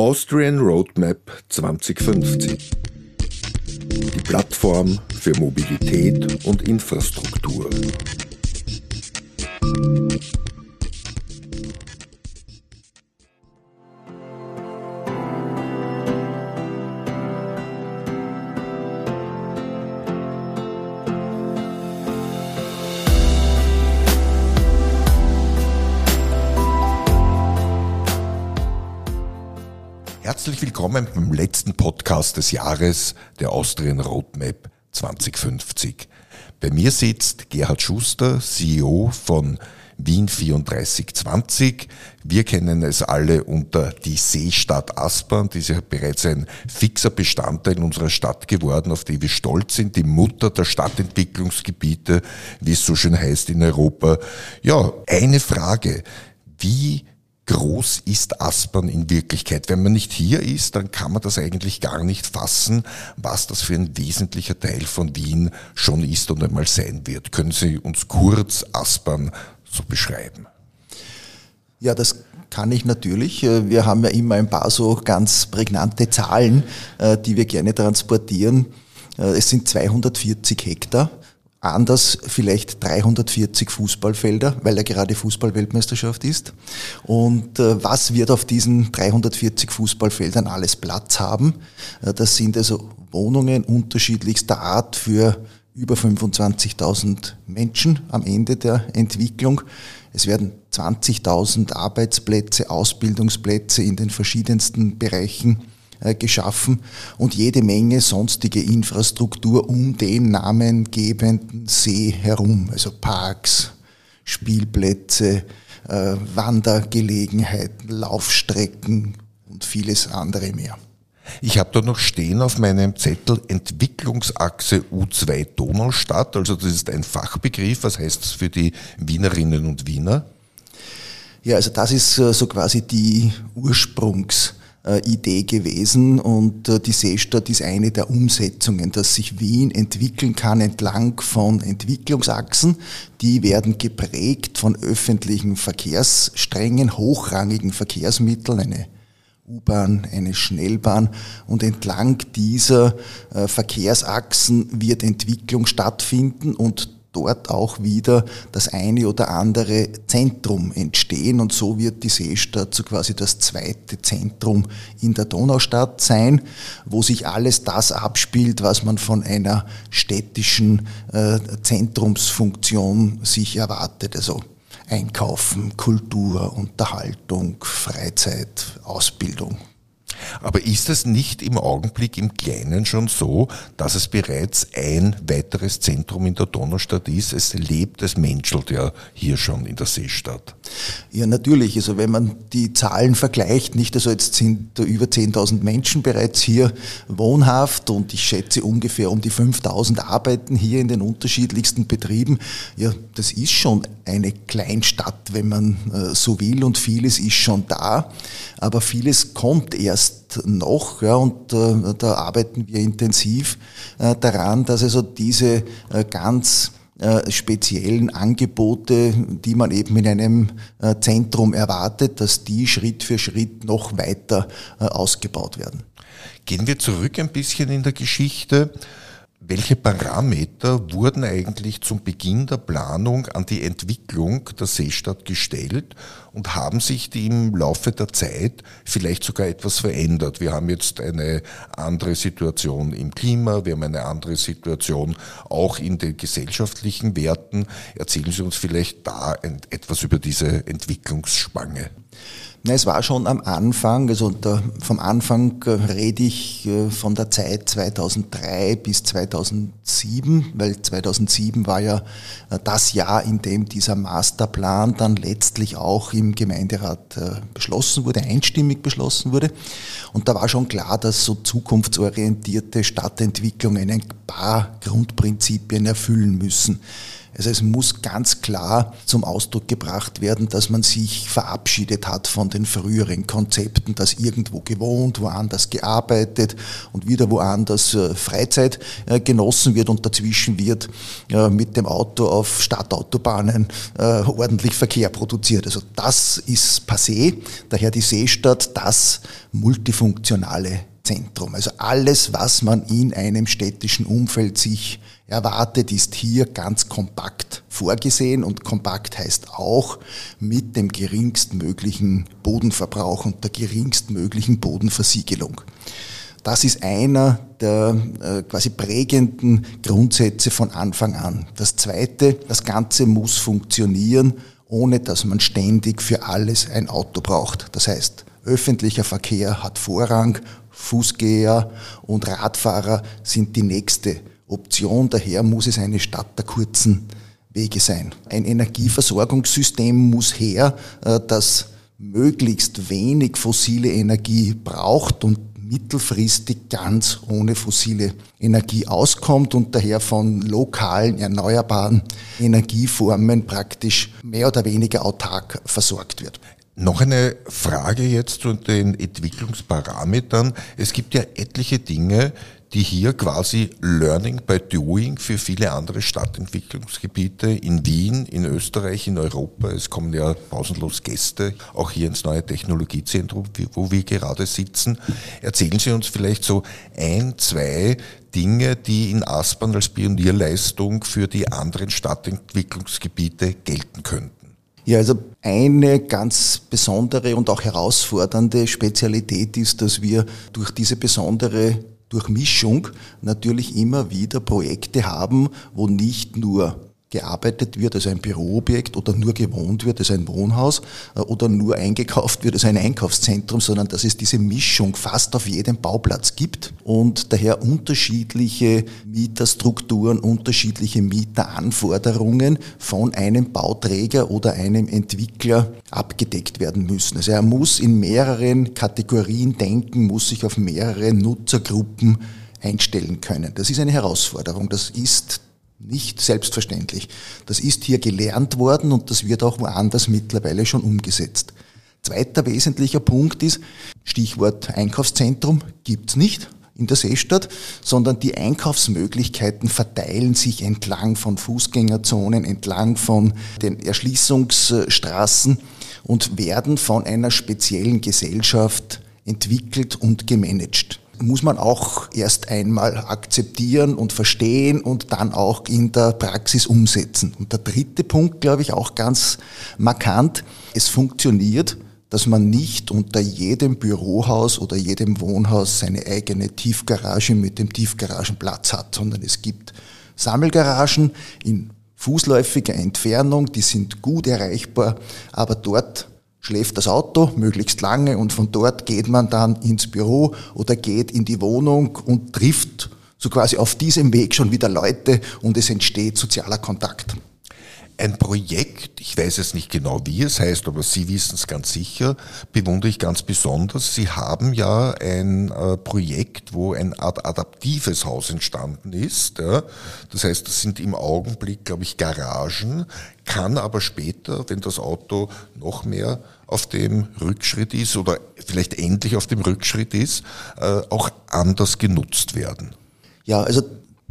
Austrian Roadmap 2050. Die Plattform für Mobilität und Infrastruktur. Willkommen beim letzten Podcast des Jahres der Austrian Roadmap 2050. Bei mir sitzt Gerhard Schuster, CEO von Wien 3420. Wir kennen es alle unter die Seestadt Aspern. Diese ist bereits ein fixer Bestandteil unserer Stadt geworden, auf die wir stolz sind. Die Mutter der Stadtentwicklungsgebiete, wie es so schön heißt in Europa. Ja, eine Frage. Wie groß ist Aspern in Wirklichkeit? Wenn man nicht hier ist, dann kann man das eigentlich gar nicht fassen, was das für ein wesentlicher Teil von Wien schon ist und einmal sein wird. Können Sie uns kurz Aspern so beschreiben? Ja, das kann ich natürlich. Wir haben ja immer ein paar so ganz prägnante Zahlen, äh, die wir gerne transportieren. Äh, es sind 240 Hektar anders vielleicht 340 Fußballfelder, weil er gerade Fußballweltmeisterschaft ist. Und äh, was wird auf diesen 340 Fußballfeldern alles Platz haben? Äh, das sind also Wohnungen unterschiedlichster Art für über 25.000 Menschen am Ende der Entwicklung. Es werden 20.000 Arbeitsplätze, Ausbildungsplätze in den verschiedensten Bereichen geschaffen und jede Menge sonstige Infrastruktur um den namengebenden See herum, also Parks, Spielplätze, äh, Wandergelegenheiten, Laufstrecken und vieles andere mehr. Ich habe da noch stehen auf meinem Zettel Entwicklungsachse U2 Donaustadt. Also das ist ein Fachbegriff. Was heißt das für die Wienerinnen und Wiener? Ja, also das ist äh, so quasi die Ursprungs- äh, Idee gewesen und äh, die Seestadt ist eine der Umsetzungen, dass sich Wien entwickeln kann entlang von Entwicklungsachsen. Die werden geprägt von öffentlichen Verkehrssträngen, hochrangigen Verkehrsmitteln, eine U-Bahn, eine Schnellbahn und entlang dieser äh, Verkehrsachsen wird Entwicklung stattfinden und dort auch wieder das eine oder andere Zentrum entstehen und so wird die Seestadt so quasi das zweite Zentrum in der Donaustadt sein, wo sich alles das abspielt, was man von einer städtischen äh, Zentrumsfunktion sich erwartet. Also Einkaufen, Kultur, Unterhaltung, Freizeit, Ausbildung. Aber ist es nicht im Augenblick im Kleinen schon so, dass es bereits ein weiteres Zentrum in der Donaustadt ist? Es lebt, es menschelt ja hier schon in der Seestadt. Ja, natürlich. Also wenn man die Zahlen vergleicht, nicht, also jetzt sind über 10.000 Menschen bereits hier wohnhaft und ich schätze ungefähr um die 5.000 arbeiten hier in den unterschiedlichsten Betrieben. Ja, das ist schon eine Kleinstadt, wenn man äh, so will und vieles ist schon da, aber vieles kommt erst noch, ja, und äh, da arbeiten wir intensiv äh, daran, dass also diese äh, ganz äh, speziellen Angebote, die man eben in einem äh, Zentrum erwartet, dass die Schritt für Schritt noch weiter äh, ausgebaut werden. Gehen wir zurück ein bisschen in der Geschichte. Welche Parameter wurden eigentlich zum Beginn der Planung an die Entwicklung der Seestadt gestellt und haben sich die im Laufe der Zeit vielleicht sogar etwas verändert? Wir haben jetzt eine andere Situation im Klima, wir haben eine andere Situation auch in den gesellschaftlichen Werten. Erzählen Sie uns vielleicht da etwas über diese Entwicklungsspanne. Na, es war schon am Anfang, also der, vom Anfang äh, rede ich äh, von der Zeit 2003 bis 2007, weil 2007 war ja äh, das Jahr, in dem dieser Masterplan dann letztlich auch im Gemeinderat beschlossen wurde, einstimmig beschlossen wurde. Und da war schon klar, dass so zukunftsorientierte Stadtentwicklungen ein paar Grundprinzipien erfüllen müssen. Also es muss ganz klar zum Ausdruck gebracht werden, dass man sich verabschiedet hat von den früheren Konzepten, dass irgendwo gewohnt, woanders gearbeitet und wieder woanders äh, Freizeit äh, genossen wird und dazwischen wird äh, mit dem Auto auf Stadtautobahnen ordentlich Verkehr produziert. Also das ist passé. Daher die Seestadt das multifunktionale Zentrum. Also alles, was man in einem städtischen Umfeld sich erwartet, ist hier ganz kompakt vorgesehen und kompakt heißt auch mit dem geringstmöglichen Bodenverbrauch und der geringstmöglichen Bodenversiegelung. Das ist einer der äh, quasi prägenden Grundsätze von Anfang an. Das zweite, das Ganze muss funktionieren, ohne dass man ständig für alles ein Auto braucht. Das heißt, öffentlicher Verkehr hat Vorrang, Fußgänger und Radfahrer sind die nächste Option. Daher muss es eine Stadt der kurzen Wege sein. Ein Energieversorgungssystem muss her, äh, das möglichst wenig fossile Energie braucht und mittelfristig ganz ohne fossile Energie auskommt und daher von lokalen erneuerbaren Energieformen praktisch mehr oder weniger autark versorgt wird. Noch eine Frage jetzt zu den Entwicklungsparametern. Es gibt ja etliche Dinge, die hier quasi Learning by Doing für viele andere Stadtentwicklungsgebiete in Wien, in Österreich, in Europa. Es kommen ja pausenlos Gäste, auch hier ins neue Technologiezentrum, wo wir gerade sitzen. Erzählen Sie uns vielleicht so ein, zwei Dinge, die in Aspern als Pionierleistung für die anderen Stadtentwicklungsgebiete gelten könnten. Ja, also eine ganz besondere und auch herausfordernde Spezialität ist, dass wir durch diese besondere Durchmischung natürlich immer wieder Projekte haben, wo nicht nur gearbeitet wird als ein Büroobjekt oder nur gewohnt wird als ein Wohnhaus äh, oder nur eingekauft wird als ein Einkaufszentrum, sondern dass es diese Mischung fast auf jedem Bauplatz gibt und daher unterschiedliche Mieterstrukturen, unterschiedliche Mieteranforderungen von einem Bauträger oder einem Entwickler abgedeckt werden müssen. Also er muss in mehreren Kategorien denken, muss sich auf mehrere Nutzergruppen einstellen können. Das ist eine Herausforderung. Das ist nicht selbstverständlich. Das ist hier gelernt worden und das wird auch woanders mittlerweile schon umgesetzt. Zweiter wesentlicher Punkt ist, Stichwort Einkaufszentrum gibt's nicht in der Seestadt, sondern die Einkaufsmöglichkeiten verteilen sich entlang von Fußgängerzonen, entlang von den Erschließungsstraßen und werden von einer speziellen Gesellschaft entwickelt und gemanagt muss man auch erst einmal akzeptieren und verstehen und dann auch in der Praxis umsetzen. Und der dritte Punkt, glaube ich, auch ganz markant, es funktioniert, dass man nicht unter jedem Bürohaus oder jedem Wohnhaus seine eigene Tiefgarage mit dem Tiefgaragenplatz hat, sondern es gibt Sammelgaragen in fußläufiger Entfernung, die sind gut erreichbar, aber dort schläft das Auto möglichst lange und von dort geht man dann ins Büro oder geht in die Wohnung und trifft so quasi auf diesem Weg schon wieder Leute und es entsteht sozialer Kontakt. Ein Projekt, ich weiß es nicht genau, wie es heißt, aber Sie wissen es ganz sicher, bewundere ich ganz besonders. Sie haben ja ein äh, Projekt, wo ein Art adaptives Haus entstanden ist. Ja. Das heißt, das sind im Augenblick, glaube ich, Garagen, kann aber später, wenn das Auto noch mehr auf dem Rückschritt ist oder vielleicht endlich auf dem Rückschritt ist, äh, auch anders genutzt werden. Ja, also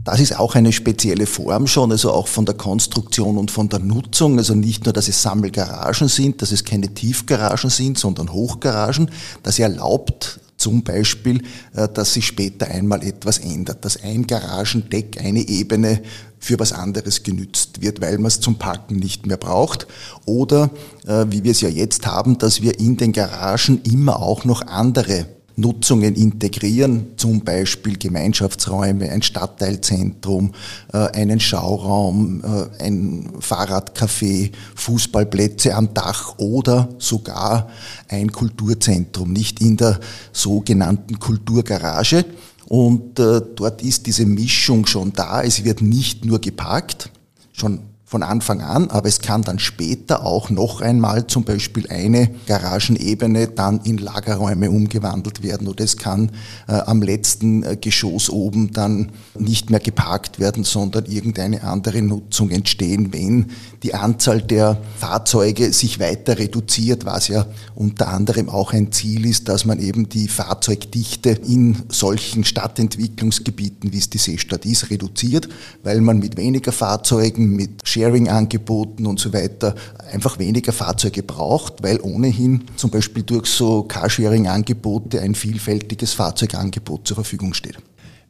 das ist auch eine spezielle Form schon, also auch von der Konstruktion und von der Nutzung. Also nicht nur, dass es Sammelgaragen sind, dass es keine Tiefgaragen sind, sondern Hochgaragen. Das erlaubt zum Beispiel, äh, dass sich später einmal etwas ändert, dass ein Garagendeck, eine Ebene für was anderes genützt wird, weil man es zum Parken nicht mehr braucht. Oder äh, wie wir es ja jetzt haben, dass wir in den Garagen immer auch noch andere Nutzungen integrieren, zum Beispiel Gemeinschaftsräume, ein Stadtteilzentrum, äh, einen Schauraum, äh, ein Fahrradcafé, Fußballplätze am Dach oder sogar ein Kulturzentrum, nicht in der sogenannten Kulturgarage. Und äh, dort ist diese Mischung schon da. Es wird nicht nur geparkt, schon von Anfang an, aber es kann dann später auch noch einmal zum Beispiel eine Garagenebene dann in Lagerräume umgewandelt werden oder es kann äh, am letzten äh, Geschoss oben dann nicht mehr geparkt werden, sondern irgendeine andere Nutzung entstehen, wenn die Anzahl der Fahrzeuge sich weiter reduziert, was ja unter anderem auch ein Ziel ist, dass man eben die Fahrzeugdichte in solchen Stadtentwicklungsgebieten, wie es die Seestadt ist, reduziert, weil man mit weniger Fahrzeugen, mit Sharing-Angeboten und so weiter einfach weniger Fahrzeuge braucht, weil ohnehin zum Beispiel durch so Carsharing-Angebote ein vielfältiges Fahrzeugangebot zur Verfügung steht.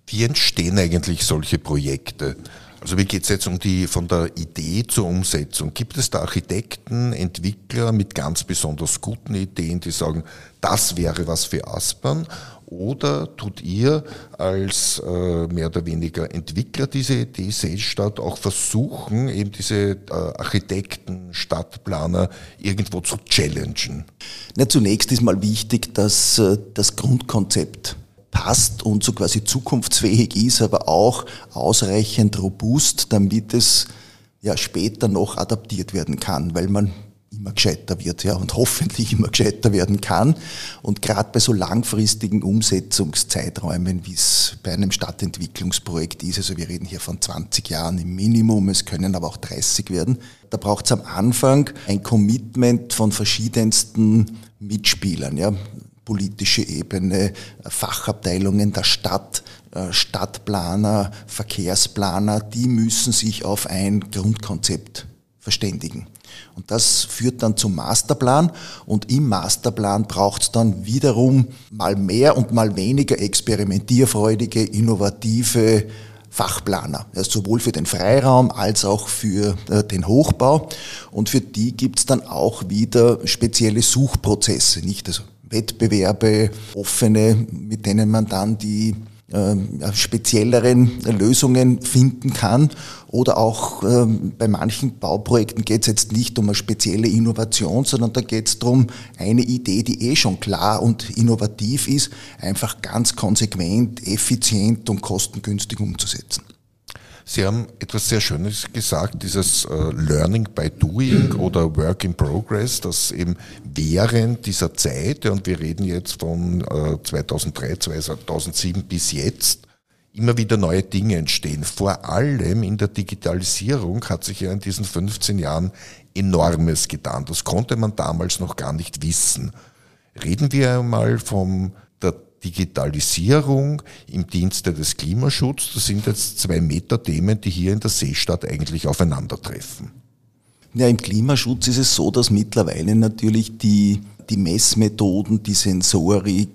Wie entstehen eigentlich solche Projekte? Also wie geht es jetzt um die von der Idee zur Umsetzung? Gibt es da Architekten, Entwickler mit ganz besonders guten Ideen, die sagen, das wäre was für Aspern? Oder tut ihr als äh, mehr oder weniger Entwickler diese Idee Seestadt auch versuchen, eben diese äh, Architekten, Stadtplaner irgendwo zu challengen? Na, zunächst ist mal wichtig, dass äh, das Grundkonzept passt und so quasi zukunftsfähig ist, aber auch ausreichend robust, damit es ja später noch adaptiert werden kann, weil man immer gescheiter wird, ja, und hoffentlich immer gescheiter werden kann. Und gerade bei so langfristigen Umsetzungszeiträumen, wie es bei einem Stadtentwicklungsprojekt ist, also wir reden hier von 20 Jahren im Minimum, es können aber auch 30 werden, da braucht es am Anfang ein Commitment von verschiedensten Mitspielern, ja politische Ebene, Fachabteilungen der Stadt, äh, Stadtplaner, Verkehrsplaner, die müssen sich auf ein Grundkonzept verständigen. Und das führt dann zum Masterplan und im Masterplan braucht es dann wiederum mal mehr und mal weniger experimentierfreudige, innovative Fachplaner, also sowohl für den Freiraum als auch für äh, den Hochbau. Und für die gibt es dann auch wieder spezielle Suchprozesse, nicht? Also Wettbewerbe, offene, mit denen man dann die spezielleren Lösungen finden kann. Oder auch ähm, bei manchen Bauprojekten geht es jetzt nicht um eine spezielle Innovation, sondern da geht es darum, eine Idee, die eh schon klar und innovativ ist, einfach ganz konsequent, effizient und kostengünstig umzusetzen. Sie haben etwas sehr Schönes gesagt, dieses äh, Learning by Doing oder Work in Progress, dass eben während dieser Zeit, und wir reden jetzt von 2003, äh, 2007 bis jetzt, immer wieder neue Dinge entstehen. Vor allem in der Digitalisierung hat sich ja in diesen 15 Jahren enormes getan. Das konnte man damals noch gar nicht wissen. Reden wir mal vom der Digitalisierung im Dienste des Klimaschutzes. Das sind jetzt zwei Metathemen, die hier in der Seestadt eigentlich aufeinandertreffen. Ja, im Klimaschutz ist es so, dass mittlerweile natürlich die, die Messmethoden, die Sensorik,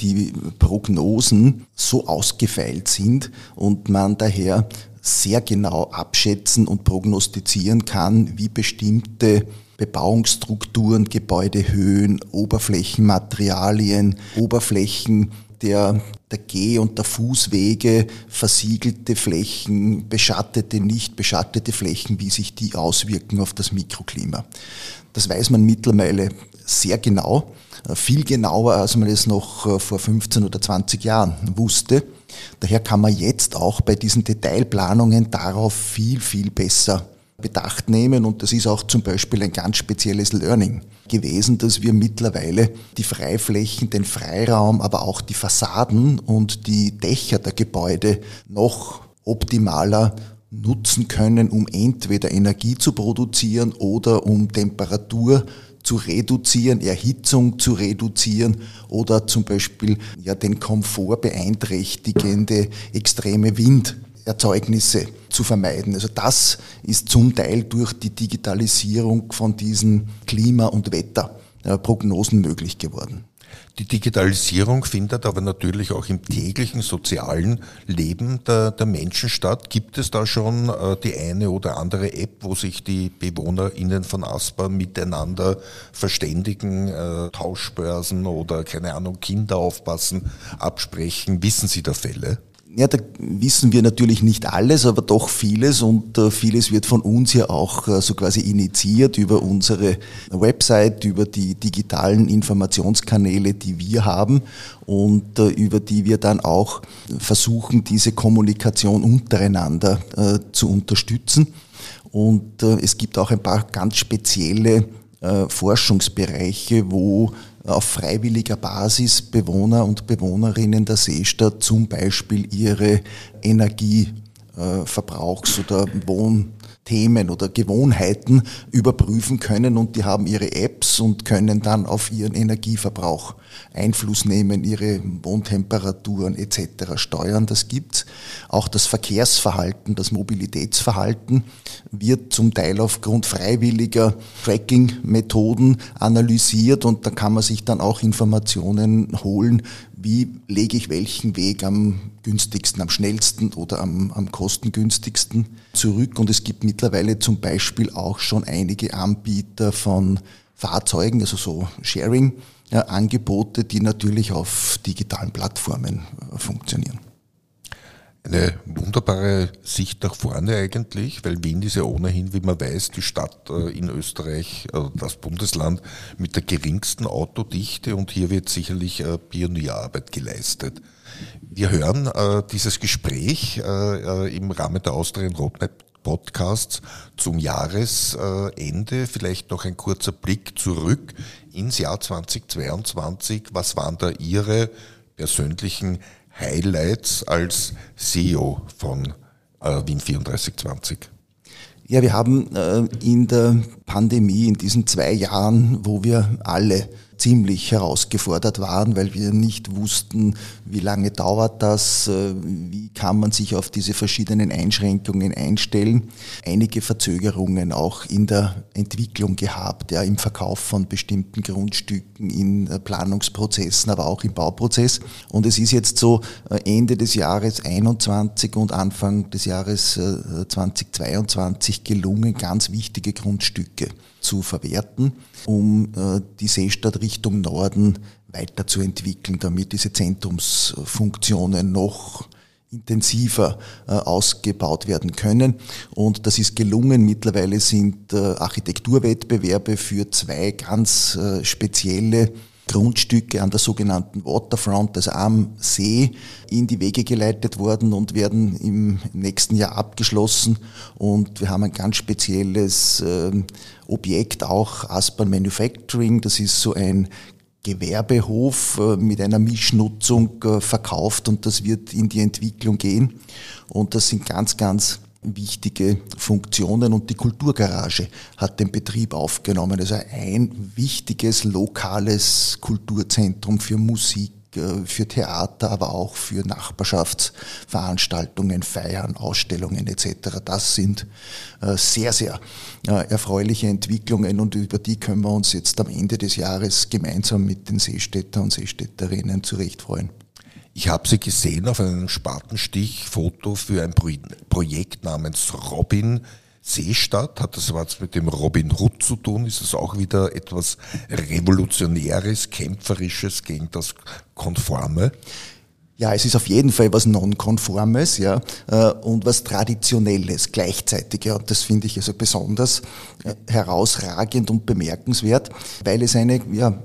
die Prognosen so ausgefeilt sind und man daher sehr genau abschätzen und prognostizieren kann, wie bestimmte Bebauungsstrukturen, Gebäudehöhen, Oberflächenmaterialien, Oberflächen der, der Geh- und der Fußwege, versiegelte Flächen, beschattete, nicht beschattete Flächen, wie sich die auswirken auf das Mikroklima. Das weiß man mittlerweile sehr genau, viel genauer, als man es noch äh, vor 15 oder 20 Jahren wusste. Daher kann man jetzt auch bei diesen Detailplanungen darauf viel, viel besser Bedacht nehmen und das ist auch zum Beispiel ein ganz spezielles Learning gewesen, dass wir mittlerweile die Freiflächen, den Freiraum, aber auch die Fassaden und die Dächer der Gebäude noch optimaler nutzen können, um entweder Energie zu produzieren oder um Temperatur zu reduzieren, Erhitzung zu reduzieren oder zum Beispiel ja den Komfort beeinträchtigende extreme Wind Erzeugnisse zu vermeiden. Also das ist zum Teil durch die Digitalisierung von diesen Klima- und Wetterprognosen möglich geworden. Die Digitalisierung findet aber natürlich auch im täglichen sozialen Leben der, der Menschen statt. Gibt es da schon äh, die eine oder andere App, wo sich die BewohnerInnen von Aspern miteinander verständigen, äh, Tauschbörsen oder keine Ahnung, Kinder aufpassen, absprechen? Wissen Sie da Fälle? Ja, da wissen wir natürlich nicht alles, aber doch vieles und äh, vieles wird von uns ja auch äh, so quasi initiiert über unsere Website, über die digitalen Informationskanäle, die wir haben und äh, über die wir dann auch versuchen, diese Kommunikation untereinander zu unterstützen. Und äh, es gibt auch ein paar ganz spezielle äh, Forschungsbereiche, wo auf freiwilliger Basis Bewohner und Bewohnerinnen der Seestadt zum Beispiel ihre Energieverbrauchs- oder Wohn- Themen oder Gewohnheiten überprüfen können und die haben ihre Apps und können dann auf ihren Energieverbrauch Einfluss nehmen, ihre Wohntemperaturen etc. steuern. Das gibt's. Auch das Verkehrsverhalten, das Mobilitätsverhalten wird zum Teil aufgrund freiwilliger Tracking-Methoden analysiert und da kann man sich dann auch Informationen holen, wie lege ich welchen Weg am günstigsten, am schnellsten oder am, am kostengünstigsten zurück. Und es gibt mittlerweile zum Beispiel auch schon einige Anbieter von Fahrzeugen, also so Sharing-Angebote, die natürlich auf digitalen Plattformen äh, funktionieren. Eine wunderbare Sicht nach vorne eigentlich, weil Wien ist ja ohnehin, wie man weiß, die Stadt äh, in Österreich, äh, das Bundesland mit der geringsten Autodichte und hier wird sicherlich Pionierarbeit geleistet. Wir hören dieses Gespräch im Rahmen der Austrian Roadmap Podcasts zum Jahresende. Vielleicht noch ein kurzer Blick zurück ins Jahr 2022. Was waren da Ihre persönlichen Highlights als CEO von äh, Wien 3420? Ja, wir haben äh, in der Pandemie, in diesen zwei Jahren, wo wir alle ziemlich herausgefordert waren, weil wir nicht wussten, wie lange dauert das, äh, wie kann man sich auf diese verschiedenen Einschränkungen einstellen. Einige Verzögerungen auch in der Entwicklung gehabt, ja, im Verkauf von bestimmten Grundstücken, in äh, Planungsprozessen, aber auch im Bauprozess. Und es ist jetzt so äh, Ende des Jahres 21 und Anfang des Jahres 2022 gelungen, ganz wichtige Grundstücke zu verwerten, um äh, die Seestadt Richtung Norden weiterzuentwickeln, damit diese Zentrumsfunktionen noch intensiver äh, ausgebaut werden können. Und das ist gelungen. Mittlerweile sind äh, Architekturwettbewerbe für zwei ganz spezielle Grundstücke an der sogenannten Waterfront, also am See, in die Wege geleitet worden und werden im nächsten Jahr abgeschlossen. Und wir haben ein ganz spezielles äh, Objekt, auch Aspan Manufacturing. Das ist so ein Gewerbehof äh, mit einer Mischnutzung äh, verkauft und das wird in die Entwicklung gehen. Und das sind ganz, ganz wichtige Funktionen und die Kulturgarage hat den Betrieb aufgenommen. Also ein wichtiges lokales Kulturzentrum für Musik, äh, für Theater, aber auch für Nachbarschaftsveranstaltungen, Feiern, Ausstellungen etc. Das sind äh, sehr, sehr äh, erfreuliche Entwicklungen und über die können wir uns jetzt am Ende des Jahres gemeinsam mit den Seestädter und Seestädterinnen zurecht freuen. Ich habe sie gesehen auf einem Spatenstich-Foto für ein Projekt namens Robin Seestadt. Hat das was mit dem Robin Hood zu tun? Ist das auch wieder etwas Revolutionäres, Kämpferisches gegen das Konforme? Ja, es ist auf jeden Fall was Nonkonformes, ja, äh, und was Traditionelles gleichzeitig, ja. Und das finde ich also besonders äh, herausragend und bemerkenswert, weil es eine, ja,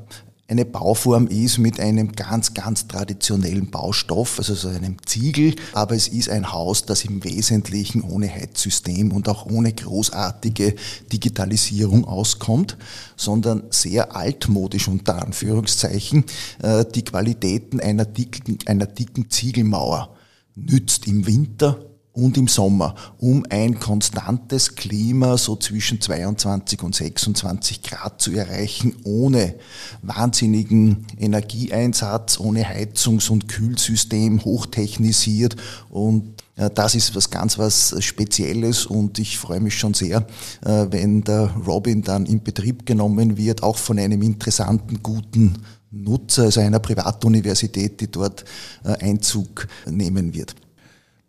eine Bauform ist mit einem ganz, ganz traditionellen Baustoff, also so einem Ziegel, aber es ist ein Haus, das im Wesentlichen ohne Heizsystem und auch ohne großartige Digitalisierung auskommt, sondern sehr altmodisch unter Anführungszeichen. Äh, die Qualitäten einer dicken, einer dicken Ziegelmauer nützt im Winter und im Sommer, um ein konstantes Klima so zwischen 22 und 26 Grad zu erreichen, ohne wahnsinnigen Energieeinsatz, ohne Heizungs- und Kühlsystem, hochtechnisiert und das ist was ganz was Spezielles und ich freue mich schon sehr, äh, wenn der Robin dann in Betrieb genommen wird, auch von einem interessanten, guten Nutzer, also einer Privatuniversität, die dort äh, Einzug nehmen wird.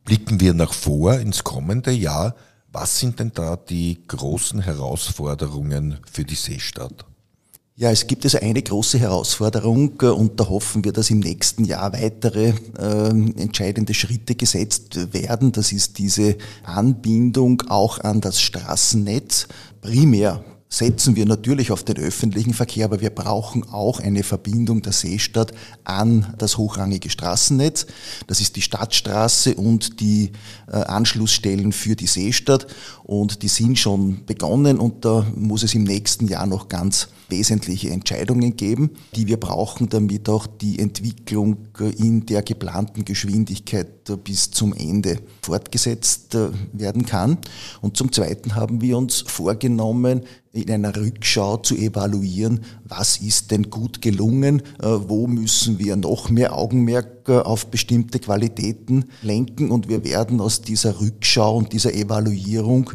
Blicken wir nach vor ins kommende Jahr. Was sind denn da die großen Herausforderungen für die Seestadt? Ja, es gibt also eine große Herausforderung äh, und da hoffen wir, dass im nächsten Jahr weitere äh, entscheidende Schritte gesetzt werden. Das ist diese Anbindung auch an das Straßennetz, primär setzen wir natürlich auf den öffentlichen Verkehr, aber wir brauchen auch eine Verbindung der Seestadt an das hochrangige Straßennetz. Das ist die Stadtstraße und die äh, Anschlussstellen für die Seestadt und die sind schon begonnen und da muss es im nächsten Jahr noch ganz wesentliche Entscheidungen geben, die wir brauchen, damit auch die Entwicklung in der geplanten Geschwindigkeit bis zum Ende fortgesetzt äh, werden kann. Und zum Zweiten haben wir uns vorgenommen, in einer Rückschau zu evaluieren, was ist denn gut gelungen, äh, wo müssen wir noch mehr Augenmerk äh, auf bestimmte Qualitäten lenken und wir werden aus dieser Rückschau und dieser Evaluierung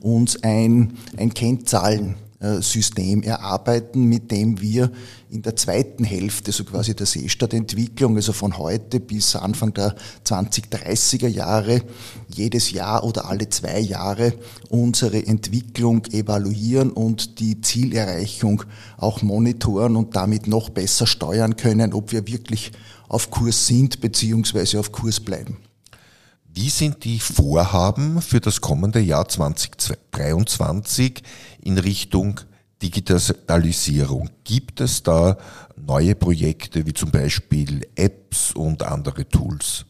uns ein, ein Kennzahlen System erarbeiten, mit dem wir in der zweiten Hälfte, so quasi der Seestadtentwicklung, also von heute bis Anfang der 2030er Jahre, jedes Jahr oder alle zwei Jahre unsere Entwicklung evaluieren und die Zielerreichung auch monitoren und damit noch besser steuern können, ob wir wirklich auf Kurs sind bzw. auf Kurs bleiben. Wie sind die Vorhaben für das kommende Jahr 2023 in Richtung Digitalisierung? Gibt es da neue Projekte wie zum Beispiel Apps und andere Tools?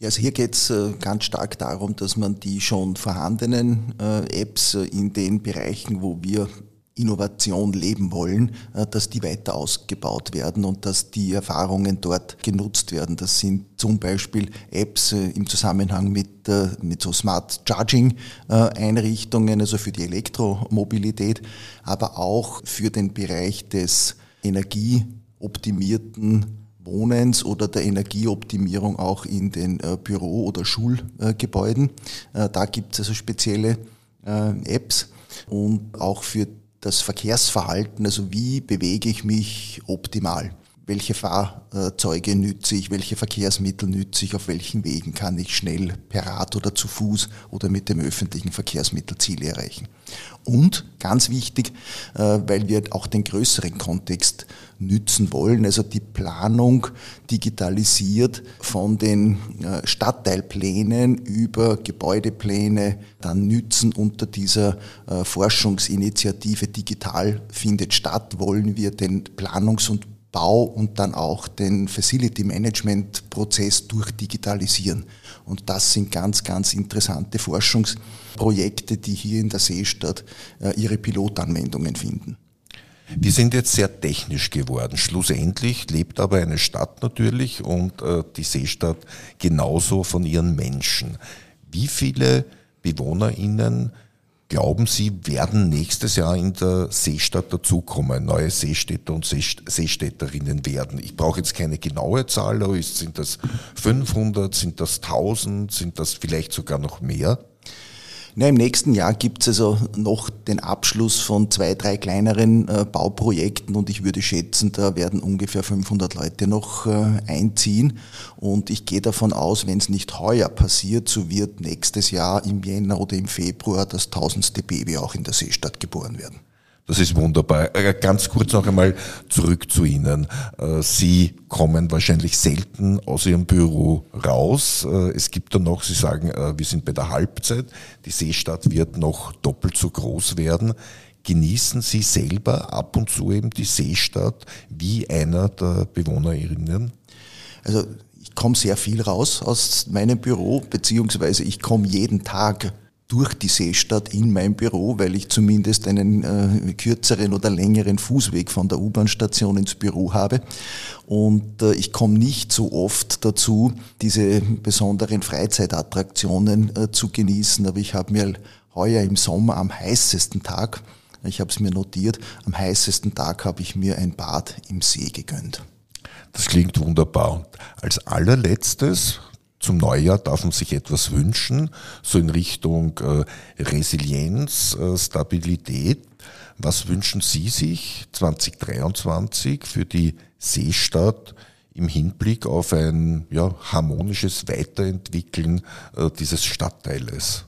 Ja, also hier geht es äh, ganz stark darum, dass man die schon vorhandenen äh, Apps äh, in den Bereichen, wo wir Innovation leben wollen, äh, dass die weiter ausgebaut werden und dass die Erfahrungen dort genutzt werden. Das sind zum Beispiel Apps äh, im Zusammenhang mit, äh, mit so Smart Charging Einrichtungen, also für die Elektromobilität, aber auch für den Bereich des energieoptimierten Wohnens oder der Energieoptimierung auch in den Büro- oder Schulgebäuden. Da gibt es also spezielle Apps und auch für das Verkehrsverhalten, also wie bewege ich mich optimal? Welche Fahrzeuge nütze ich? Welche Verkehrsmittel nütze ich? Auf welchen Wegen kann ich schnell per Rad oder zu Fuß oder mit dem öffentlichen Verkehrsmittel Ziele erreichen? Und ganz wichtig, äh, weil wir auch den größeren Kontext nützen wollen, also die Planung digitalisiert von den äh, Stadtteilplänen über Gebäudepläne, dann nützen unter dieser äh, Forschungsinitiative Digital findet statt, wollen wir den Planungs- und Bau und dann auch den Facility Management Prozess durchdigitalisieren. Und das sind ganz, ganz interessante Forschungsprojekte, die hier in der Seestadt äh, ihre Pilotanwendungen finden. Wir sind jetzt sehr technisch geworden. Schlussendlich lebt aber eine Stadt natürlich und äh, die Seestadt genauso von ihren Menschen. Wie viele BewohnerInnen glauben Sie, werden nächstes Jahr in der Seestadt dazukommen, neue Seestädter und Seestädterinnen werden? Ich brauche jetzt keine genaue Zahl, aber sind das 500, sind das 1000, sind das vielleicht sogar noch mehr? Ja, Im nächsten Jahr gibt es also noch den Abschluss von zwei, drei kleineren äh, Bauprojekten und ich würde schätzen, da werden ungefähr 500 Leute noch äh, einziehen. Und ich gehe davon aus, wenn es nicht heuer passiert, so wird nächstes Jahr im Jänner oder im Februar das tausendste Baby auch in der Seestadt geboren werden. Das ist wunderbar. Äh, ganz kurz noch einmal zurück zu Ihnen. Äh, Sie kommen wahrscheinlich selten aus Ihrem Büro raus. Äh, es gibt dann noch, Sie sagen, wir sind bei der Halbzeit. Die Seestadt wird noch doppelt so groß werden. Genießen Sie selber ab und zu eben die Seestadt wie einer der BewohnerInnen? Also ich komme sehr viel raus aus meinem Büro, beziehungsweise ich komme jeden Tag durch die Seestadt in mein Büro, weil ich zumindest einen äh, kürzeren oder längeren Fußweg von der U-Bahn-Station ins Büro habe. Und äh, ich komme nicht so oft dazu, diese besonderen Freizeitattraktionen äh, zu genießen. Aber ich habe mir heuer im Sommer am heißesten Tag, ich habe es mir notiert, am heißesten Tag habe ich mir ein Bad im See gegönnt. Das klingt wunderbar. Und als allerletztes zum Neujahr darf man sich etwas wünschen, so in Richtung äh, Resilienz, äh, Stabilität. Was wünschen Sie sich 2023 für die Seestadt im Hinblick auf ein ja, harmonisches Weiterentwickeln äh, dieses Stadtteiles?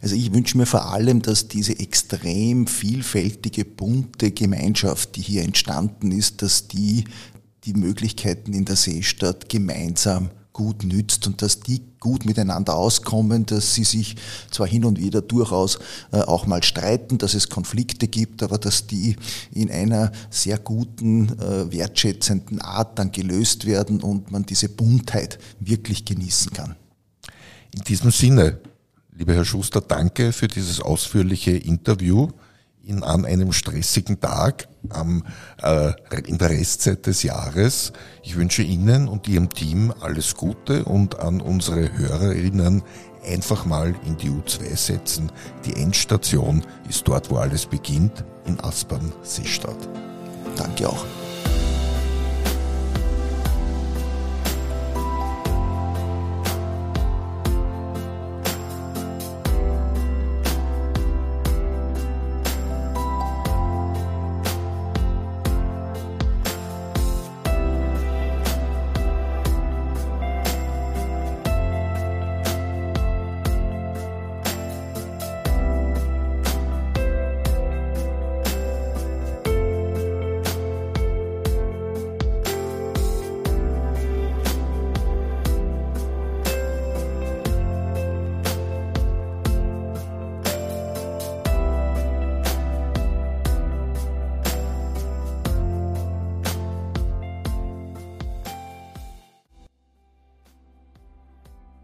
Also ich wünsche mir vor allem, dass diese extrem vielfältige, bunte Gemeinschaft, die hier entstanden ist, dass die die Möglichkeiten in der Seestadt gemeinsam gut nützt und dass die gut miteinander auskommen, dass sie sich zwar hin und wieder durchaus äh, auch mal streiten, dass es Konflikte gibt, aber dass die in einer sehr guten, äh, wertschätzenden Art dann gelöst werden und man diese Buntheit wirklich genießen kann. In diesem Sinne, lieber Herr Schuster, danke für dieses ausführliche Interview in, an einem stressigen Tag am, äh, in der Restzeit des Jahres. Ich wünsche Ihnen und Ihrem Team alles Gute und an unsere Hörerinnen einfach mal in die U2 setzen. Die Endstation ist dort, wo alles beginnt, in Aspern-Seestadt. Danke auch.